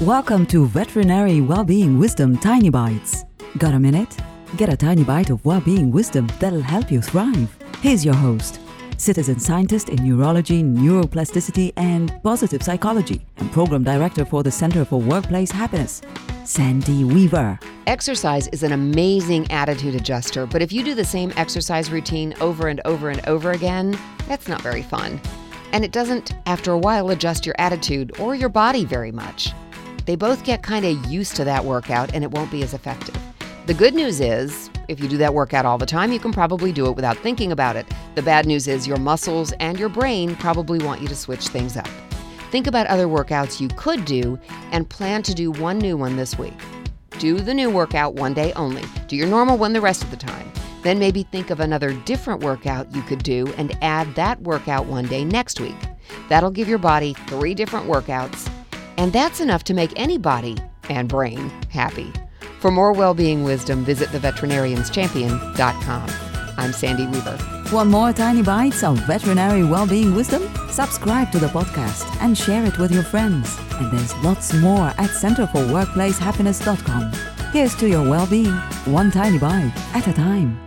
Welcome to Veterinary Wellbeing Wisdom Tiny Bites. Got a minute? Get a tiny bite of well-being wisdom that'll help you thrive. Here's your host, citizen scientist in neurology, neuroplasticity, and positive psychology, and program director for the Center for Workplace Happiness, Sandy Weaver. Exercise is an amazing attitude adjuster, but if you do the same exercise routine over and over and over again, that's not very fun. And it doesn't, after a while, adjust your attitude or your body very much. They both get kind of used to that workout and it won't be as effective. The good news is, if you do that workout all the time, you can probably do it without thinking about it. The bad news is, your muscles and your brain probably want you to switch things up. Think about other workouts you could do and plan to do one new one this week. Do the new workout one day only. Do your normal one the rest of the time. Then maybe think of another different workout you could do and add that workout one day next week. That'll give your body three different workouts, and that's enough to make any body and brain happy. For more well-being wisdom, visit theveterinarianschampion.com. I'm Sandy Weaver. Want more tiny bites of veterinary well-being wisdom? Subscribe to the podcast and share it with your friends. And there's lots more at centerforworkplacehappiness.com. Here's to your well-being, one tiny bite at a time.